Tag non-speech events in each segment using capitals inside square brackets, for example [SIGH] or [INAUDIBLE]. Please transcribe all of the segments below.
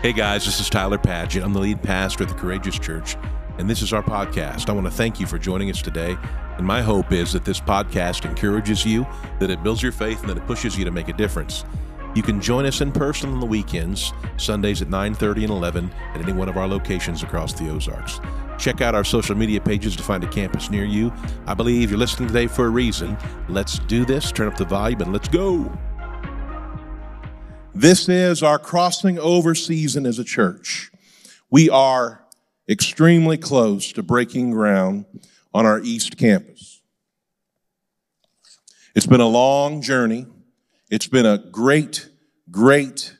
Hey guys, this is Tyler Padgitt. I'm the lead pastor at the Courageous Church, and this is our podcast. I want to thank you for joining us today. And my hope is that this podcast encourages you, that it builds your faith, and that it pushes you to make a difference. You can join us in person on the weekends, Sundays at 9:30 and 11 at any one of our locations across the Ozarks. Check out our social media pages to find a campus near you. I believe you're listening today for a reason. Let's do this. Turn up the volume and let's go. This is our crossing over season as a church. We are extremely close to breaking ground on our East Campus. It's been a long journey. It's been a great, great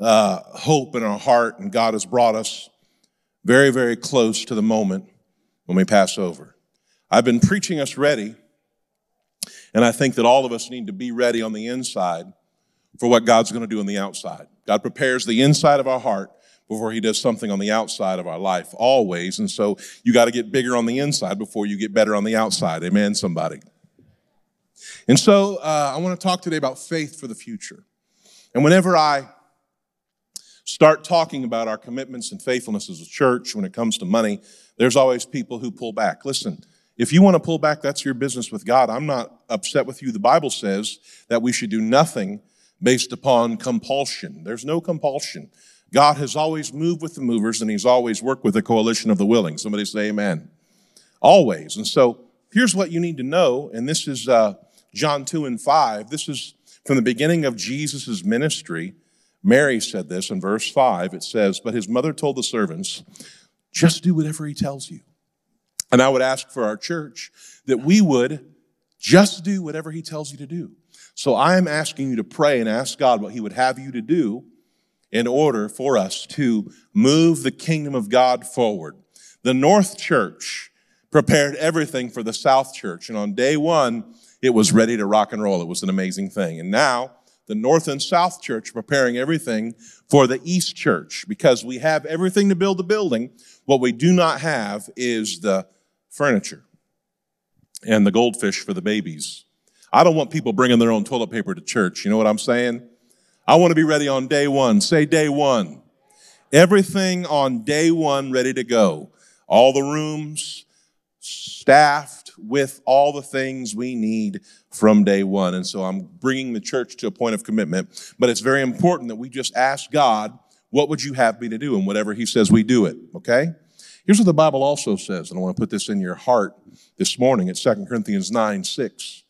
uh, hope in our heart, and God has brought us very, very close to the moment when we pass over. I've been preaching us ready, and I think that all of us need to be ready on the inside for what God's going to do on the outside. God prepares the inside of our heart before he does something on the outside of our life, always. And so you got to get bigger on the inside before you get better on the outside. Amen, somebody. And so uh, I want to talk today about faith for the future. And whenever I start talking about our commitments and faithfulness as a church when it comes to money, there's always people who pull back. Listen, if you want to pull back, that's your business with God. I'm not upset with you. The Bible says that we should do nothing based upon compulsion. There's no compulsion. God has always moved with the movers and he's always worked with a coalition of the willing. Somebody say amen. Always. And so here's what you need to know. And this is uh, John 2 and 5. This is from the beginning of Jesus' ministry. Mary said this in verse 5. It says, But his mother told the servants, just do whatever he tells you. And I would ask for our church that we would just do whatever he tells you to do. So I'm asking you to pray and ask God what He would have you to do in order for us to move the kingdom of God forward. The North Church prepared everything for the South Church, and on day one, it was ready to rock and roll. It was an amazing thing. And now, the North and South Church preparing everything for the East Church because we have everything to build the building. What we do not have is the furniture and the goldfish for the babies I don't want people bringing their own toilet paper to church. You know what I'm saying? I want to be ready on day one. Say day one. Everything on day one ready to go. All the rooms staffed with all the things we need from day one. And so I'm bringing the church to a point of commitment. But it's very important that we just ask God, what would you have me to do? And whatever He says, we do it. Okay? Here's what the Bible also says, and I want to put this in your heart this morning. It's 2 Corinthians 9 6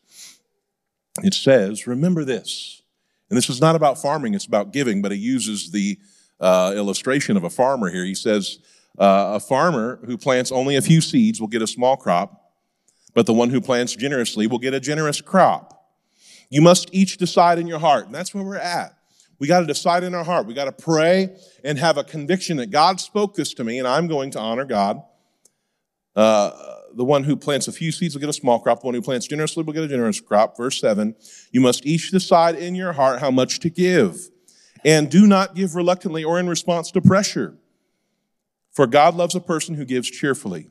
it says, Remember this. And this is not about farming, it's about giving, but he uses the uh, illustration of a farmer here. He says, uh, A farmer who plants only a few seeds will get a small crop, but the one who plants generously will get a generous crop. You must each decide in your heart, and that's where we're at. We got to decide in our heart. We got to pray and have a conviction that God spoke this to me, and I'm going to honor God. Uh, the one who plants a few seeds will get a small crop. The one who plants generously will get a generous crop. Verse 7 You must each decide in your heart how much to give. And do not give reluctantly or in response to pressure. For God loves a person who gives cheerfully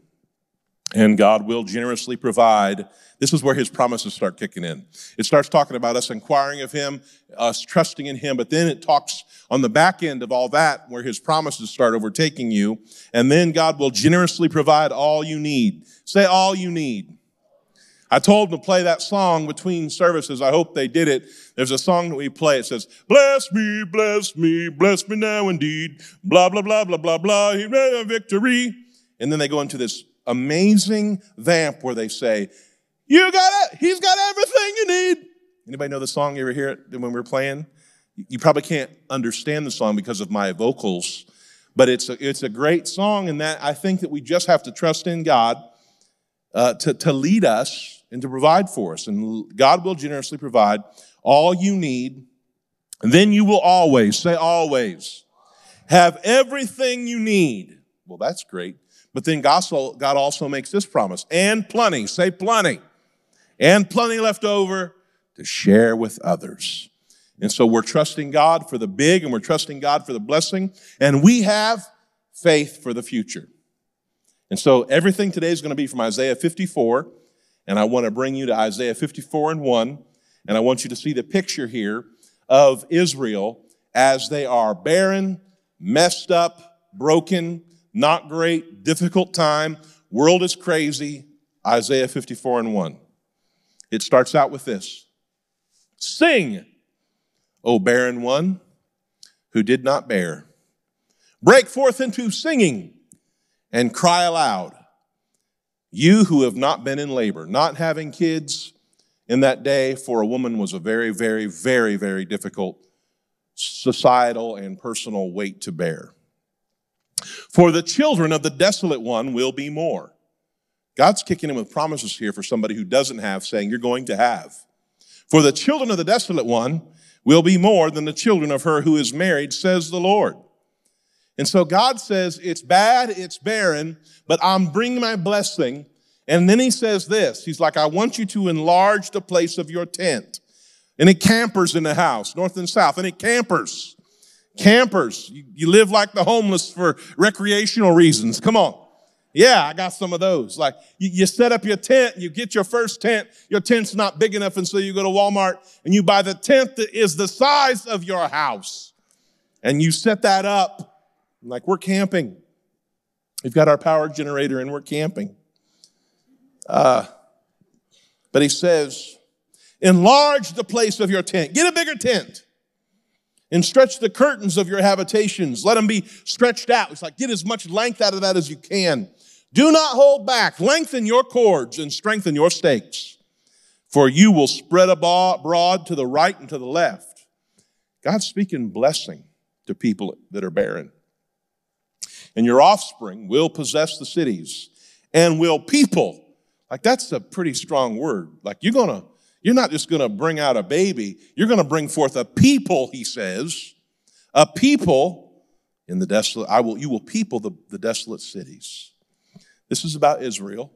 and God will generously provide. This is where his promises start kicking in. It starts talking about us inquiring of him, us trusting in him, but then it talks on the back end of all that where his promises start overtaking you. And then God will generously provide all you need. Say all you need. I told them to play that song between services. I hope they did it. There's a song that we play. It says, Bless me, bless me, bless me now indeed. Blah, blah, blah, blah, blah, blah. He made a victory. And then they go into this amazing vamp where they say, You got it, he's got everything you need. Anybody know the song? You ever hear it when we were playing? You probably can't understand the song because of my vocals, but it's a, it's a great song, and that I think that we just have to trust in God uh, to, to lead us and to provide for us. And God will generously provide all you need. And then you will always, say always, have everything you need. Well, that's great. But then God also makes this promise and plenty, say plenty, and plenty left over to share with others. And so we're trusting God for the big and we're trusting God for the blessing, and we have faith for the future. And so everything today is going to be from Isaiah 54, and I want to bring you to Isaiah 54 and 1, and I want you to see the picture here of Israel as they are barren, messed up, broken, not great, difficult time. World is crazy. Isaiah 54 and 1. It starts out with this Sing, O barren one who did not bear. Break forth into singing and cry aloud. You who have not been in labor, not having kids in that day for a woman was a very, very, very, very difficult societal and personal weight to bear. For the children of the desolate one will be more. God's kicking in with promises here for somebody who doesn't have, saying, You're going to have. For the children of the desolate one will be more than the children of her who is married, says the Lord. And so God says, It's bad, it's barren, but I'm bringing my blessing. And then he says this He's like, I want you to enlarge the place of your tent. And it campers in the house, north and south, and it campers? Campers, you, you live like the homeless for recreational reasons. Come on. Yeah, I got some of those. Like you, you, set up your tent, you get your first tent, your tent's not big enough, and so you go to Walmart and you buy the tent that is the size of your house. And you set that up. Like we're camping. We've got our power generator and we're camping. Uh, but he says, enlarge the place of your tent. Get a bigger tent and stretch the curtains of your habitations. Let them be stretched out. It's like get as much length out of that as you can. Do not hold back. Lengthen your cords and strengthen your stakes, for you will spread abroad to the right and to the left. God's speaking blessing to people that are barren. And your offspring will possess the cities and will people. Like that's a pretty strong word. Like you're gonna, you're not just gonna bring out a baby, you're gonna bring forth a people, he says. A people in the desolate, I will, you will people the, the desolate cities. This is about Israel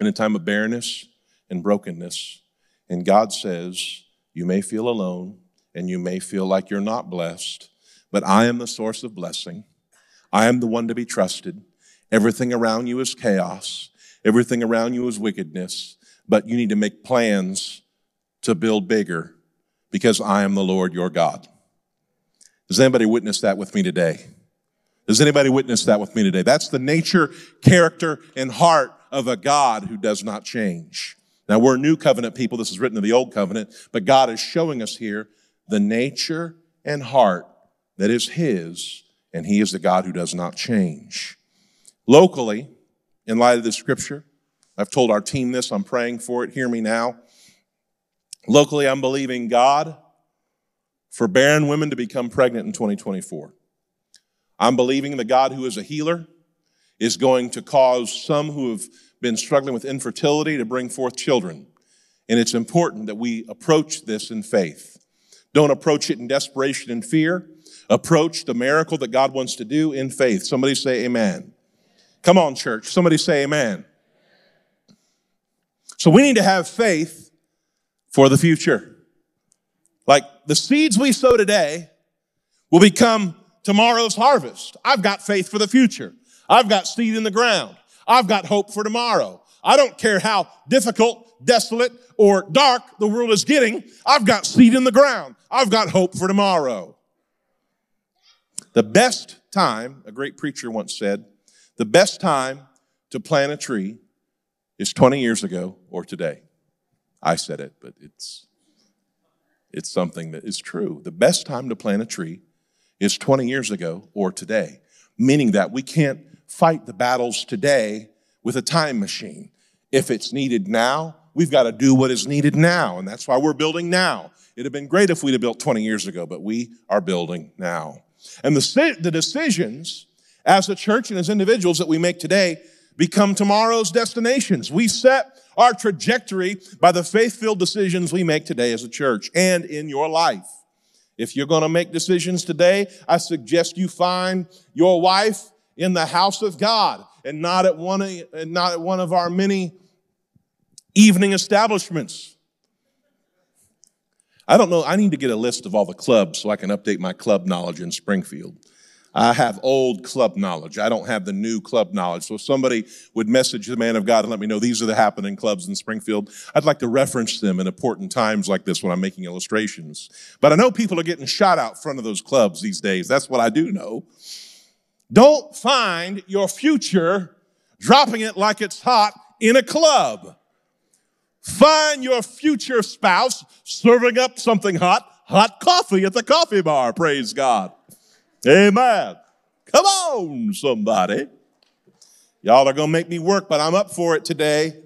in a time of barrenness and brokenness. And God says, You may feel alone and you may feel like you're not blessed, but I am the source of blessing. I am the one to be trusted. Everything around you is chaos, everything around you is wickedness, but you need to make plans to build bigger because I am the Lord your God. Does anybody witness that with me today? Does anybody witness that with me today? That's the nature, character, and heart of a God who does not change. Now, we're new covenant people. This is written in the old covenant, but God is showing us here the nature and heart that is His, and He is the God who does not change. Locally, in light of the scripture, I've told our team this, I'm praying for it. Hear me now. Locally, I'm believing God for barren women to become pregnant in 2024. I'm believing the God who is a healer is going to cause some who have been struggling with infertility to bring forth children. And it's important that we approach this in faith. Don't approach it in desperation and fear. Approach the miracle that God wants to do in faith. Somebody say amen. Come on, church. Somebody say amen. So we need to have faith for the future. Like the seeds we sow today will become tomorrow's harvest. I've got faith for the future. I've got seed in the ground. I've got hope for tomorrow. I don't care how difficult, desolate, or dark the world is getting. I've got seed in the ground. I've got hope for tomorrow. The best time, a great preacher once said, the best time to plant a tree is 20 years ago or today. I said it, but it's, it's something that is true. The best time to plant a tree is 20 years ago or today, meaning that we can't fight the battles today with a time machine. If it's needed now, we've got to do what is needed now, and that's why we're building now. It'd have been great if we'd have built 20 years ago, but we are building now. And the, the decisions as a church and as individuals that we make today become tomorrow's destinations. We set our trajectory by the faith filled decisions we make today as a church and in your life. If you're going to make decisions today, I suggest you find your wife in the house of God and not at one of, not at one of our many evening establishments. I don't know. I need to get a list of all the clubs so I can update my club knowledge in Springfield. I have old club knowledge. I don't have the new club knowledge. So if somebody would message the man of God and let me know these are the happening clubs in Springfield, I'd like to reference them in important times like this when I'm making illustrations. But I know people are getting shot out front of those clubs these days. That's what I do know. Don't find your future dropping it like it's hot in a club. Find your future spouse serving up something hot, hot coffee at the coffee bar. Praise God. Amen. Come on, somebody. Y'all are going to make me work, but I'm up for it today.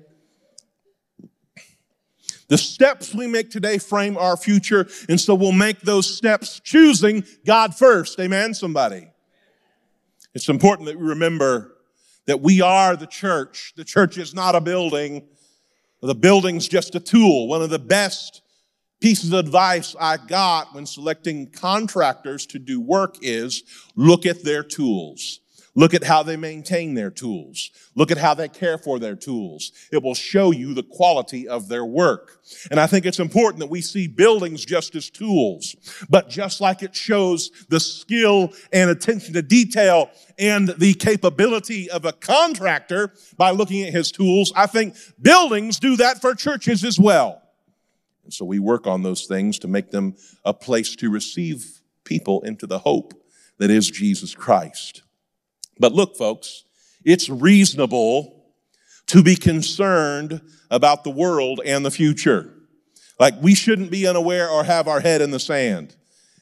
The steps we make today frame our future, and so we'll make those steps choosing God first. Amen, somebody. It's important that we remember that we are the church. The church is not a building. The building's just a tool. One of the best pieces of advice I got when selecting contractors to do work is look at their tools. Look at how they maintain their tools. Look at how they care for their tools. It will show you the quality of their work. And I think it's important that we see buildings just as tools. But just like it shows the skill and attention to detail and the capability of a contractor by looking at his tools, I think buildings do that for churches as well. And so we work on those things to make them a place to receive people into the hope that is Jesus Christ. But look, folks, it's reasonable to be concerned about the world and the future. Like we shouldn't be unaware or have our head in the sand.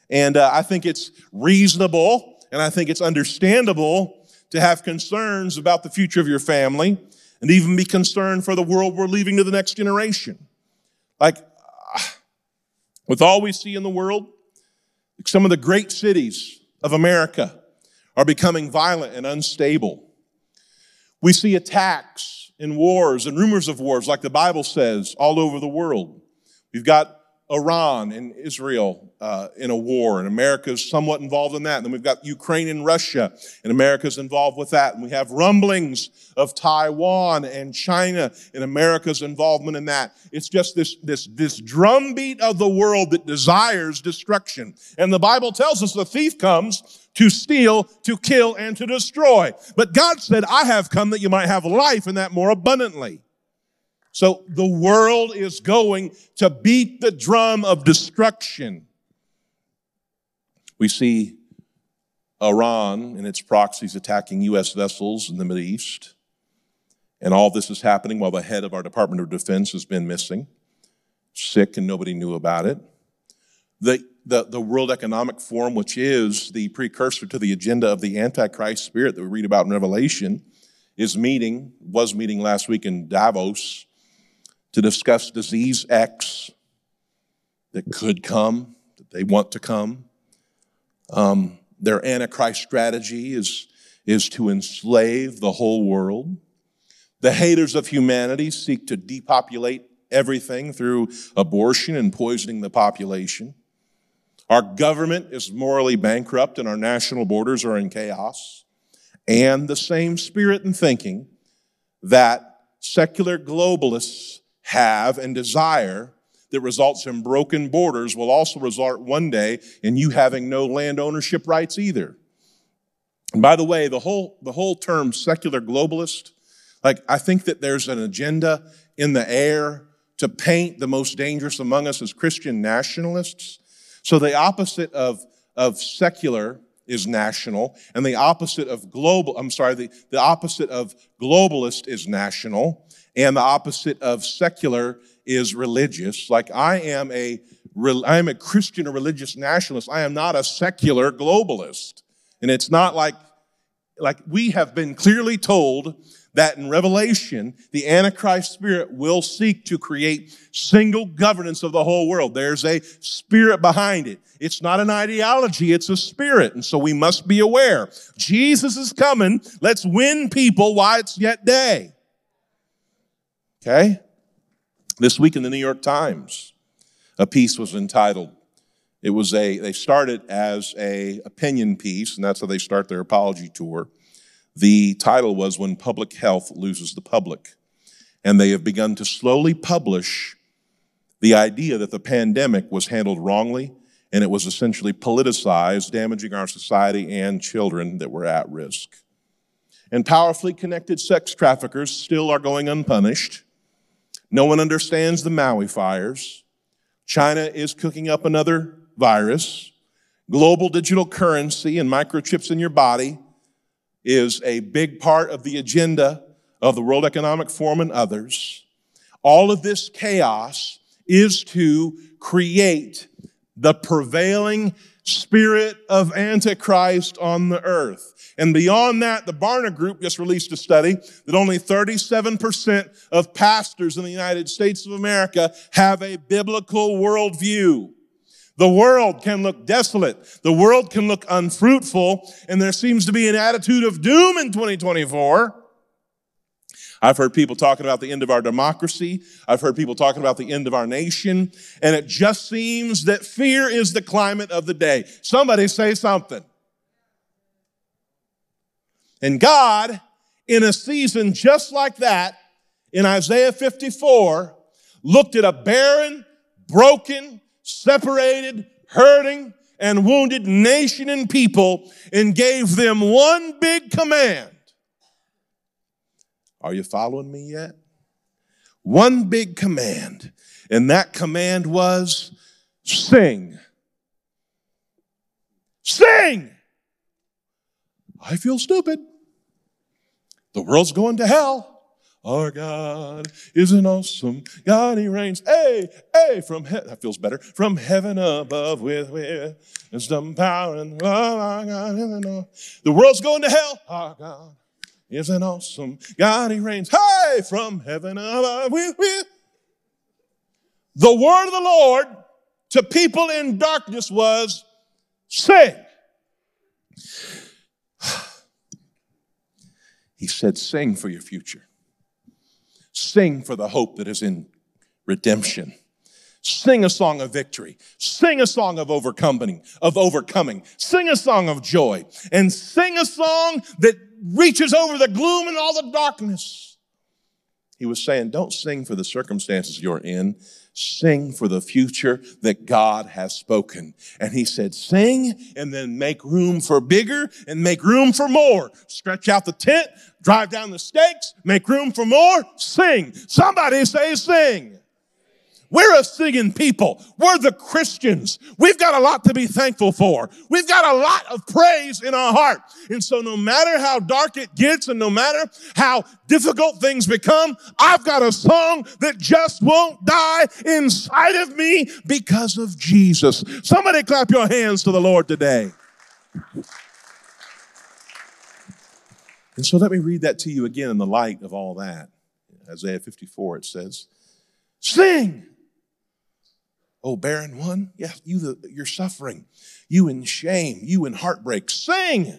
And uh, I think it's reasonable and I think it's understandable to have concerns about the future of your family and even be concerned for the world we're leaving to the next generation. Like, with all we see in the world, some of the great cities of America, are becoming violent and unstable. We see attacks and wars and rumors of wars, like the Bible says, all over the world. We've got Iran and Israel uh, in a war, and America's somewhat involved in that. And then we've got Ukraine and Russia, and America's involved with that. And we have rumblings of Taiwan and China, and America's involvement in that. It's just this, this, this drumbeat of the world that desires destruction. And the Bible tells us the thief comes to steal, to kill, and to destroy. But God said, I have come that you might have life and that more abundantly. So the world is going to beat the drum of destruction. We see Iran and its proxies attacking U.S. vessels in the Middle East. And all this is happening while the head of our Department of Defense has been missing, sick, and nobody knew about it. The the, the World Economic Forum, which is the precursor to the agenda of the Antichrist spirit that we read about in Revelation, is meeting, was meeting last week in Davos to discuss disease X that could come, that they want to come. Um, their Antichrist strategy is, is to enslave the whole world. The haters of humanity seek to depopulate everything through abortion and poisoning the population. Our government is morally bankrupt and our national borders are in chaos. And the same spirit and thinking that secular globalists have and desire that results in broken borders will also result one day in you having no land ownership rights either. And by the way, the whole, the whole term secular globalist, like I think that there's an agenda in the air to paint the most dangerous among us as Christian nationalists so the opposite of, of secular is national, and the opposite of global, I'm sorry, the, the opposite of globalist is national, and the opposite of secular is religious. Like I am a, I am a Christian or religious nationalist. I am not a secular globalist. And it's not like, like we have been clearly told that in Revelation, the Antichrist spirit will seek to create single governance of the whole world. There's a spirit behind it. It's not an ideology, it's a spirit. And so we must be aware. Jesus is coming. Let's win people while it's yet day. Okay? This week in the New York Times, a piece was entitled, it was a, they started as a opinion piece, and that's how they start their apology tour. The title was When Public Health Loses the Public. And they have begun to slowly publish the idea that the pandemic was handled wrongly and it was essentially politicized, damaging our society and children that were at risk. And powerfully connected sex traffickers still are going unpunished. No one understands the Maui fires. China is cooking up another virus. Global digital currency and microchips in your body is a big part of the agenda of the World Economic Forum and others. All of this chaos is to create the prevailing spirit of Antichrist on the earth. And beyond that, the Barna Group just released a study that only 37% of pastors in the United States of America have a biblical worldview. The world can look desolate. The world can look unfruitful. And there seems to be an attitude of doom in 2024. I've heard people talking about the end of our democracy. I've heard people talking about the end of our nation. And it just seems that fear is the climate of the day. Somebody say something. And God, in a season just like that, in Isaiah 54, looked at a barren, broken, separated, hurting, and wounded nation and people and gave them one big command. Are you following me yet? One big command. And that command was sing. Sing! I feel stupid. The world's going to hell. Our God is an awesome God. He reigns. Hey, hey, from heaven. That feels better. From heaven above with wisdom, power, and love. Our God The world's going to hell. Our God is an awesome God. He reigns. Hey, from heaven above with. The word of the Lord to people in darkness was sing. He said, Sing for your future. Sing for the hope that is in redemption. Sing a song of victory. Sing a song of overcoming, of overcoming. Sing a song of joy. And sing a song that reaches over the gloom and all the darkness. He was saying, don't sing for the circumstances you're in. Sing for the future that God has spoken. And he said, sing and then make room for bigger and make room for more. Stretch out the tent, drive down the stakes, make room for more, sing. Somebody say sing. We're a singing people. We're the Christians. We've got a lot to be thankful for. We've got a lot of praise in our heart. And so no matter how dark it gets and no matter how difficult things become, I've got a song that just won't die inside of me because of Jesus. Somebody clap your hands to the Lord today. And so let me read that to you again in the light of all that. Isaiah 54, it says, Sing! Oh, barren one, yeah, you the, you're suffering. You in shame, you in heartbreak. Sing,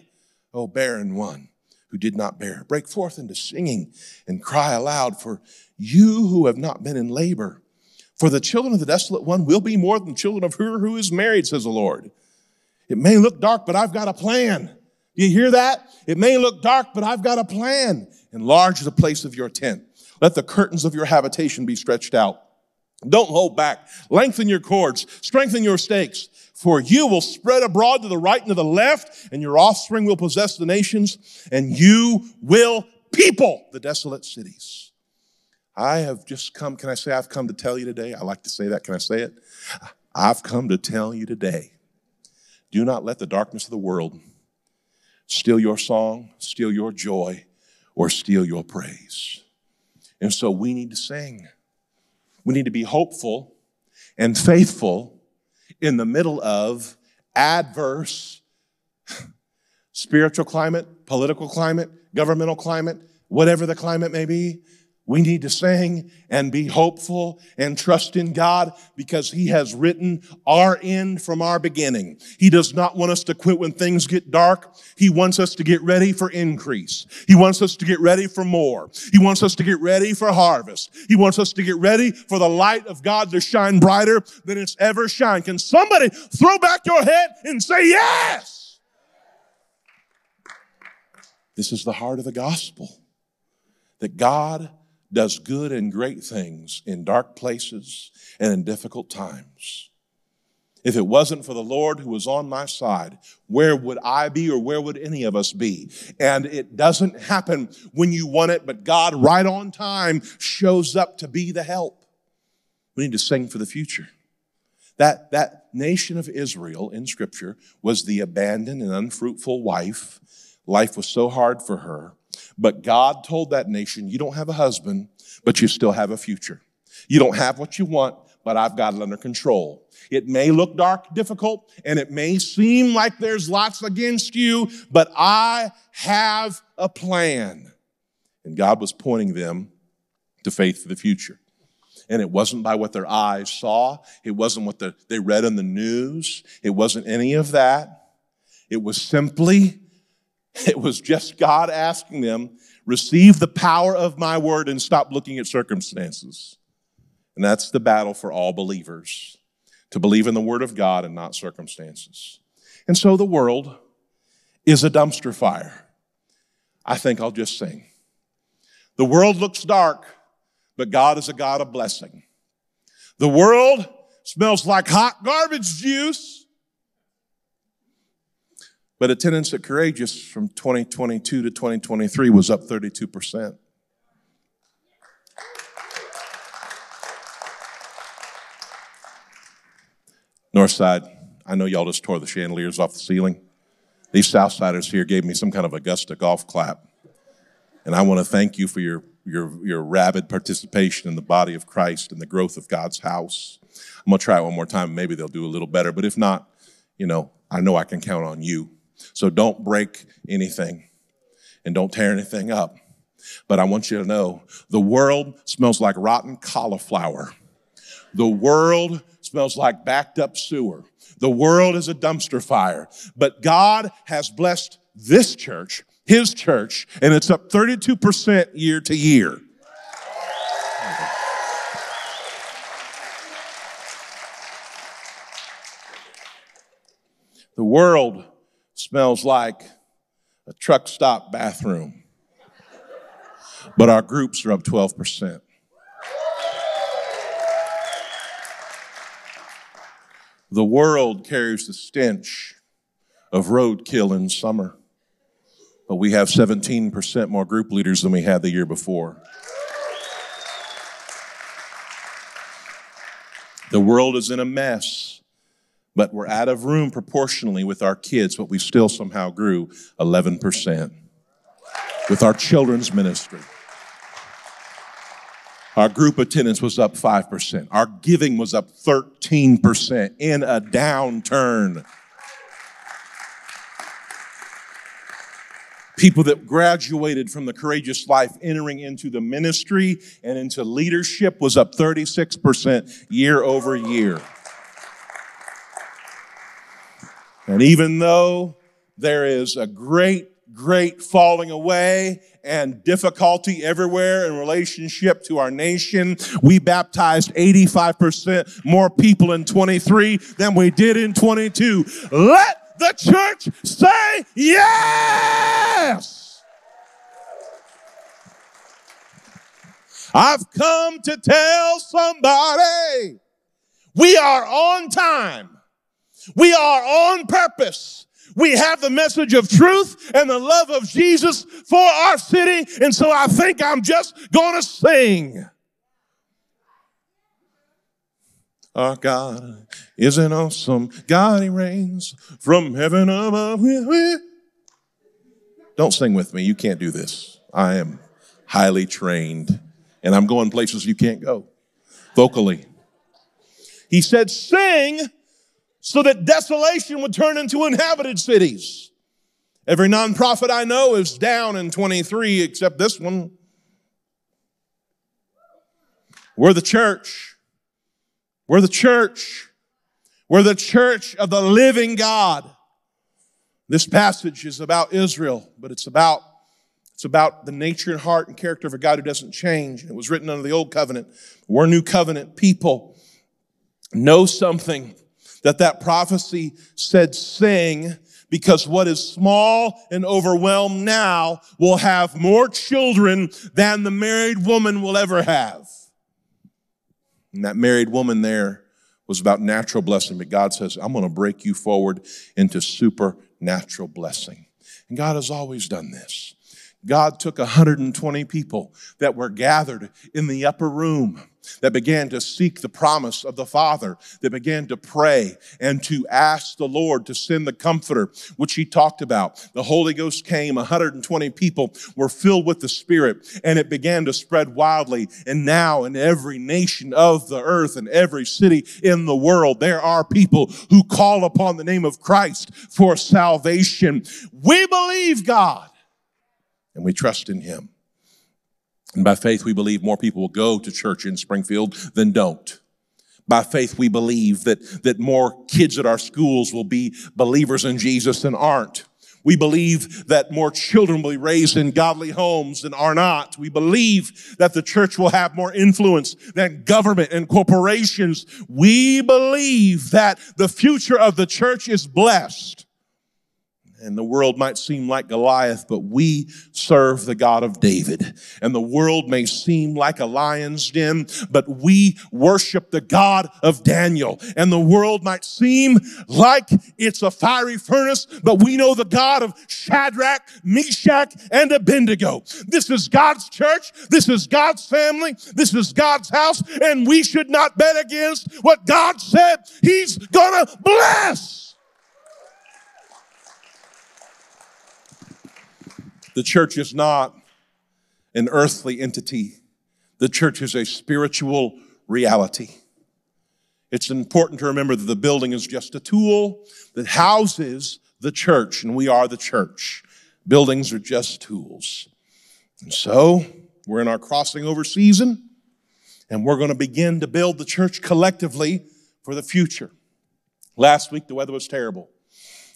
oh, barren one who did not bear. Break forth into singing and cry aloud for you who have not been in labor. For the children of the desolate one will be more than children of her who is married, says the Lord. It may look dark, but I've got a plan. Do you hear that? It may look dark, but I've got a plan. Enlarge the place of your tent. Let the curtains of your habitation be stretched out. Don't hold back. Lengthen your cords. Strengthen your stakes. For you will spread abroad to the right and to the left, and your offspring will possess the nations, and you will people the desolate cities. I have just come, can I say I've come to tell you today? I like to say that. Can I say it? I've come to tell you today. Do not let the darkness of the world steal your song, steal your joy, or steal your praise. And so we need to sing. We need to be hopeful and faithful in the middle of adverse spiritual climate, political climate, governmental climate, whatever the climate may be. We need to sing and be hopeful and trust in God because He has written our end from our beginning. He does not want us to quit when things get dark. He wants us to get ready for increase. He wants us to get ready for more. He wants us to get ready for harvest. He wants us to get ready for the light of God to shine brighter than it's ever shined. Can somebody throw back your head and say yes? This is the heart of the gospel that God does good and great things in dark places and in difficult times. If it wasn't for the Lord who was on my side, where would I be or where would any of us be? And it doesn't happen when you want it, but God, right on time, shows up to be the help. We need to sing for the future. That, that nation of Israel in Scripture was the abandoned and unfruitful wife. Life was so hard for her. But God told that nation, You don't have a husband, but you still have a future. You don't have what you want, but I've got it under control. It may look dark, difficult, and it may seem like there's lots against you, but I have a plan. And God was pointing them to faith for the future. And it wasn't by what their eyes saw. It wasn't what the, they read in the news. It wasn't any of that. It was simply, it was just God asking them, receive the power of my word and stop looking at circumstances. And that's the battle for all believers to believe in the Word of God and not circumstances. And so the world is a dumpster fire. I think I'll just sing. The world looks dark, but God is a God of blessing. The world smells like hot garbage juice, but attendance at Courageous from 2022 to 2023 was up 32%. Northside, I know y'all just tore the chandeliers off the ceiling. These Southsiders here gave me some kind of Augusta golf clap. And I want to thank you for your, your, your rabid participation in the body of Christ and the growth of God's house. I'm going to try it one more time. Maybe they'll do a little better. But if not, you know, I know I can count on you. So don't break anything and don't tear anything up. But I want you to know the world smells like rotten cauliflower. The world smells like backed up sewer. The world is a dumpster fire. But God has blessed this church, His church, and it's up 32% year to year. The world smells like a truck stop bathroom, but our groups are up 12%. The world carries the stench of roadkill in summer, but we have 17% more group leaders than we had the year before. The world is in a mess, but we're out of room proportionally with our kids, but we still somehow grew 11% with our children's ministry. Our group attendance was up 5%. Our giving was up 13% in a downturn. People that graduated from the courageous life entering into the ministry and into leadership was up 36% year over year. And even though there is a great great falling away and difficulty everywhere in relationship to our nation. We baptized 85% more people in 23 than we did in 22. Let the church say yes. I've come to tell somebody we are on time. We are on purpose. We have the message of truth and the love of Jesus for our city. And so I think I'm just going to sing. Our God is an awesome God. He reigns from heaven above. Don't sing with me. You can't do this. I am highly trained and I'm going places you can't go vocally. He said, sing so that desolation would turn into inhabited cities. Every nonprofit I know is down in 23 except this one. We're the church. We're the church. We're the church of the living God. This passage is about Israel, but it's about it's about the nature and heart and character of a God who doesn't change. It was written under the old covenant. We're new covenant people. Know something that that prophecy said sing because what is small and overwhelmed now will have more children than the married woman will ever have. And that married woman there was about natural blessing, but God says, I'm going to break you forward into supernatural blessing. And God has always done this. God took 120 people that were gathered in the upper room that began to seek the promise of the Father, that began to pray and to ask the Lord to send the Comforter, which he talked about. The Holy Ghost came, 120 people were filled with the Spirit, and it began to spread wildly. And now, in every nation of the earth and every city in the world, there are people who call upon the name of Christ for salvation. We believe God and we trust in Him. And by faith, we believe more people will go to church in Springfield than don't. By faith, we believe that, that more kids at our schools will be believers in Jesus than aren't. We believe that more children will be raised in godly homes than are not. We believe that the church will have more influence than government and corporations. We believe that the future of the church is blessed and the world might seem like Goliath, but we serve the God of David. And the world may seem like a lion's den, but we worship the God of Daniel. And the world might seem like it's a fiery furnace, but we know the God of Shadrach, Meshach, and Abednego. This is God's church. This is God's family. This is God's house. And we should not bet against what God said He's gonna bless. The church is not an earthly entity. The church is a spiritual reality. It's important to remember that the building is just a tool that houses the church, and we are the church. Buildings are just tools. And so, we're in our crossing over season, and we're going to begin to build the church collectively for the future. Last week, the weather was terrible.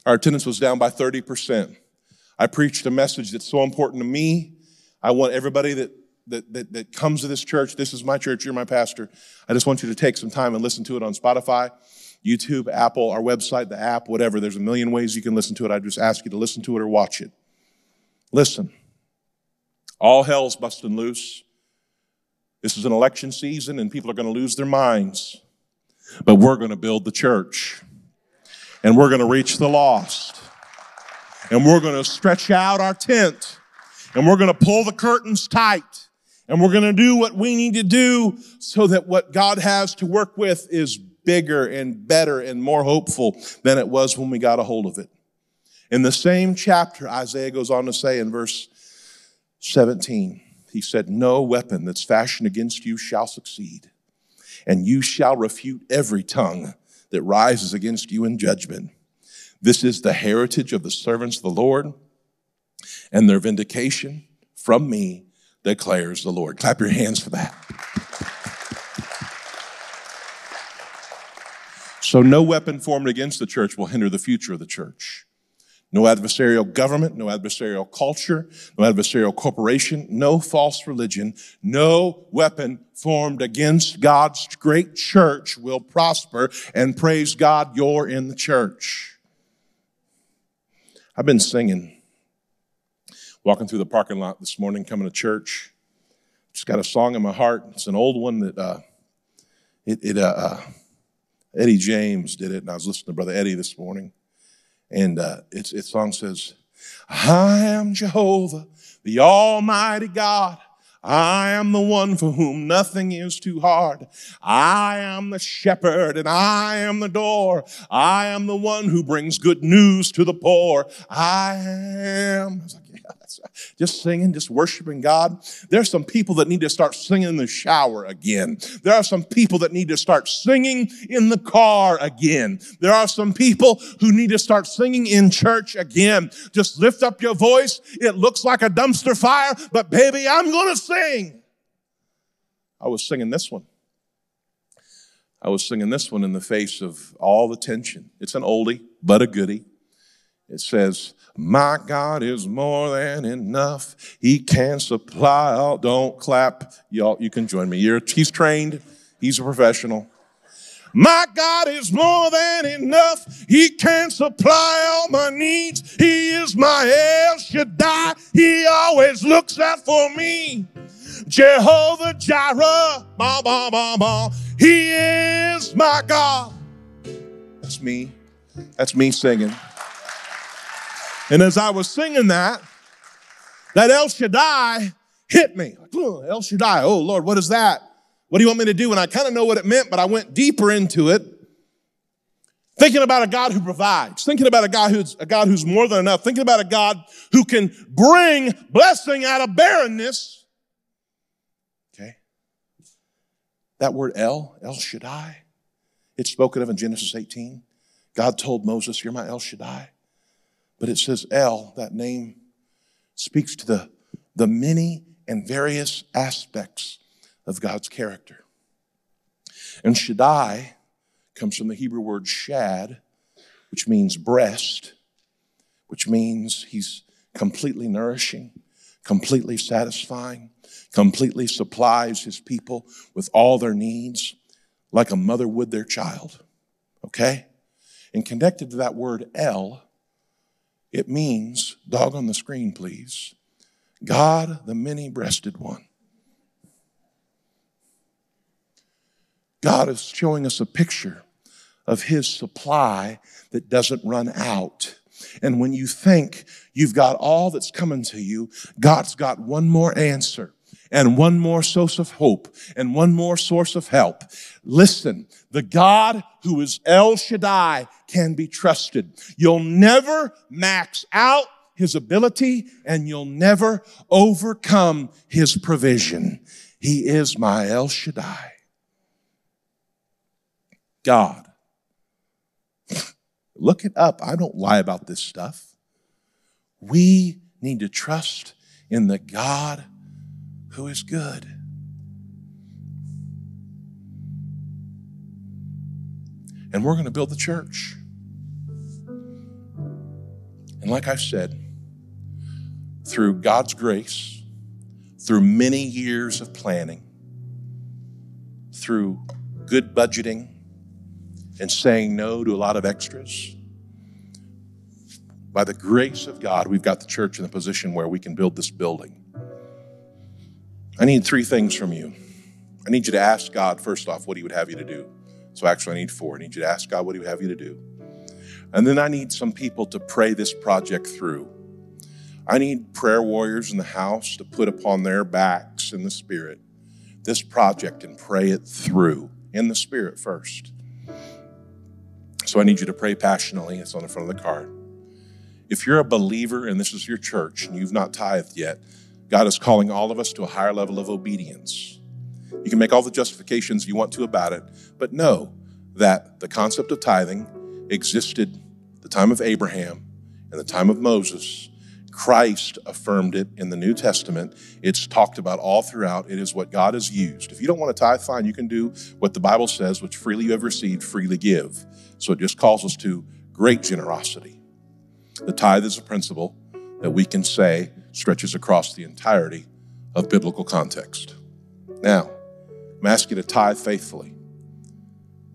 Our attendance was down by 30%. I preached a message that's so important to me. I want everybody that, that, that, that comes to this church, this is my church, you're my pastor. I just want you to take some time and listen to it on Spotify, YouTube, Apple, our website, the app, whatever. There's a million ways you can listen to it. I just ask you to listen to it or watch it. Listen. All hell's busting loose. This is an election season and people are going to lose their minds. But we're going to build the church. And we're going to reach the lost and we're going to stretch out our tent and we're going to pull the curtains tight and we're going to do what we need to do so that what God has to work with is bigger and better and more hopeful than it was when we got a hold of it. In the same chapter, Isaiah goes on to say in verse 17, he said, No weapon that's fashioned against you shall succeed, and you shall refute every tongue that rises against you in judgment. This is the heritage of the servants of the Lord, and their vindication from me declares the Lord. Clap your hands for that. So, no weapon formed against the church will hinder the future of the church. No adversarial government, no adversarial culture, no adversarial corporation, no false religion, no weapon formed against God's great church will prosper. And praise God, you're in the church. I've been singing, walking through the parking lot this morning, coming to church. Just got a song in my heart. It's an old one that uh, it, it uh, uh, Eddie James did it, and I was listening to Brother Eddie this morning, and uh, its its song says, "I am Jehovah, the Almighty God." I am the one for whom nothing is too hard. I am the shepherd and I am the door. I am the one who brings good news to the poor. I am. [LAUGHS] Just singing, just worshiping God. There's some people that need to start singing in the shower again. There are some people that need to start singing in the car again. There are some people who need to start singing in church again. Just lift up your voice. It looks like a dumpster fire, but baby, I'm going to sing. I was singing this one. I was singing this one in the face of all the tension. It's an oldie, but a goodie. It says, My God is more than enough. He can supply all. Don't clap. Y'all, you can join me. You're, he's trained. He's a professional. My God is more than enough. He can supply all my needs. He is my El Shaddai. He always looks out for me. Jehovah Jireh, ma, ma, ma, ma. He is my God. That's me. That's me singing. And as I was singing that, that El Shaddai hit me. El Shaddai, oh Lord, what is that? What do you want me to do? And I kind of know what it meant, but I went deeper into it. Thinking about a God who provides, thinking about a God who's a God who's more than enough, thinking about a God who can bring blessing out of barrenness. Okay. That word El, El Shaddai, it's spoken of in Genesis 18. God told Moses, You're my El Shaddai. But it says El, that name speaks to the, the many and various aspects of God's character. And Shaddai comes from the Hebrew word shad, which means breast, which means he's completely nourishing, completely satisfying, completely supplies his people with all their needs like a mother would their child. Okay? And connected to that word El, it means, dog on the screen, please, God, the many breasted one. God is showing us a picture of His supply that doesn't run out. And when you think you've got all that's coming to you, God's got one more answer and one more source of hope and one more source of help. Listen, the God who is El Shaddai can be trusted. You'll never max out his ability and you'll never overcome his provision. He is my El Shaddai. God. [LAUGHS] Look it up. I don't lie about this stuff. We need to trust in the God who is good. And we're going to build the church. And like I've said, through God's grace, through many years of planning, through good budgeting, and saying no to a lot of extras. By the grace of God, we've got the church in a position where we can build this building. I need three things from you. I need you to ask God, first off, what He would have you to do. So actually, I need four. I need you to ask God what He would have you to do. And then I need some people to pray this project through. I need prayer warriors in the house to put upon their backs in the Spirit this project and pray it through in the Spirit first. So I need you to pray passionately. It's on the front of the card. If you're a believer and this is your church and you've not tithed yet, God is calling all of us to a higher level of obedience. You can make all the justifications you want to about it, but know that the concept of tithing existed the time of Abraham and the time of Moses Christ affirmed it in the New Testament. It's talked about all throughout. It is what God has used. If you don't want to tithe, fine. You can do what the Bible says, which freely you have received, freely give. So it just calls us to great generosity. The tithe is a principle that we can say stretches across the entirety of biblical context. Now, I'm asking you to tithe faithfully.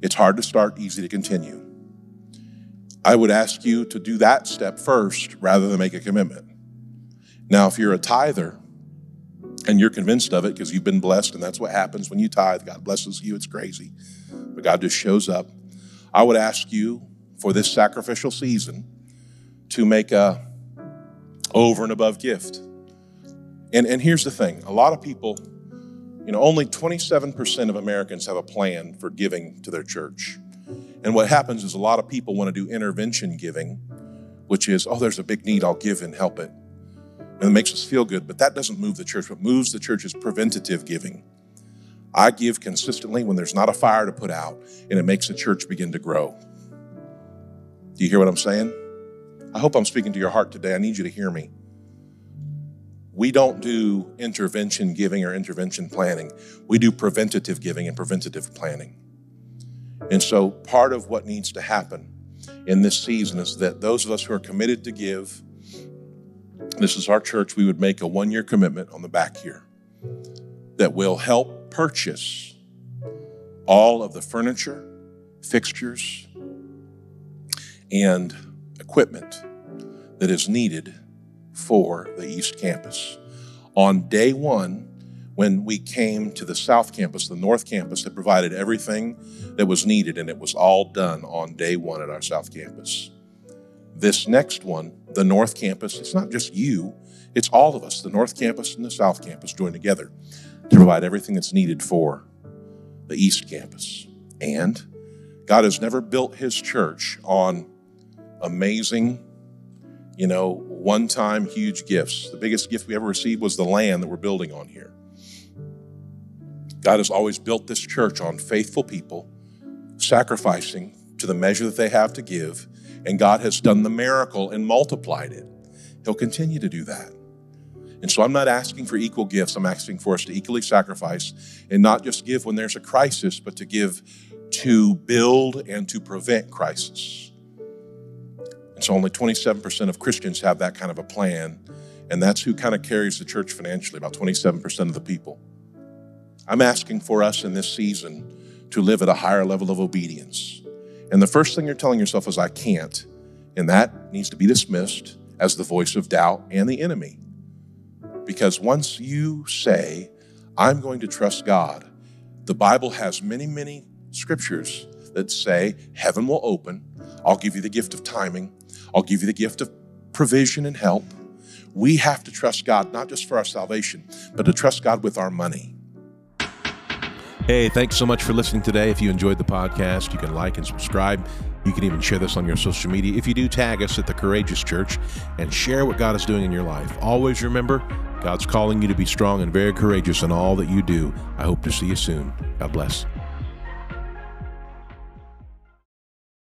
It's hard to start, easy to continue. I would ask you to do that step first rather than make a commitment. Now, if you're a tither and you're convinced of it because you've been blessed and that's what happens when you tithe, God blesses you, it's crazy. But God just shows up. I would ask you for this sacrificial season to make a over and above gift. And, and here's the thing a lot of people, you know, only 27% of Americans have a plan for giving to their church. And what happens is a lot of people want to do intervention giving, which is, oh, there's a big need, I'll give and help it. And it makes us feel good, but that doesn't move the church. What moves the church is preventative giving. I give consistently when there's not a fire to put out, and it makes the church begin to grow. Do you hear what I'm saying? I hope I'm speaking to your heart today. I need you to hear me. We don't do intervention giving or intervention planning. We do preventative giving and preventative planning. And so, part of what needs to happen in this season is that those of us who are committed to give, this is our church, we would make a one year commitment on the back here that will help purchase all of the furniture, fixtures, and equipment that is needed for the East Campus. On day one, when we came to the South Campus, the North Campus, that provided everything that was needed, and it was all done on day one at our South Campus. This next one, the North Campus, it's not just you, it's all of us, the North Campus and the South Campus, joined together to provide everything that's needed for the East Campus. And God has never built His church on amazing, you know, one time huge gifts. The biggest gift we ever received was the land that we're building on here. God has always built this church on faithful people sacrificing to the measure that they have to give, and God has done the miracle and multiplied it. He'll continue to do that. And so I'm not asking for equal gifts. I'm asking for us to equally sacrifice and not just give when there's a crisis, but to give to build and to prevent crisis. And so only 27% of Christians have that kind of a plan. And that's who kind of carries the church financially, about 27% of the people. I'm asking for us in this season to live at a higher level of obedience. And the first thing you're telling yourself is, I can't. And that needs to be dismissed as the voice of doubt and the enemy. Because once you say, I'm going to trust God, the Bible has many, many scriptures that say, Heaven will open. I'll give you the gift of timing. I'll give you the gift of provision and help. We have to trust God, not just for our salvation, but to trust God with our money. Hey, thanks so much for listening today. If you enjoyed the podcast, you can like and subscribe. You can even share this on your social media. If you do, tag us at the Courageous Church and share what God is doing in your life. Always remember, God's calling you to be strong and very courageous in all that you do. I hope to see you soon. God bless.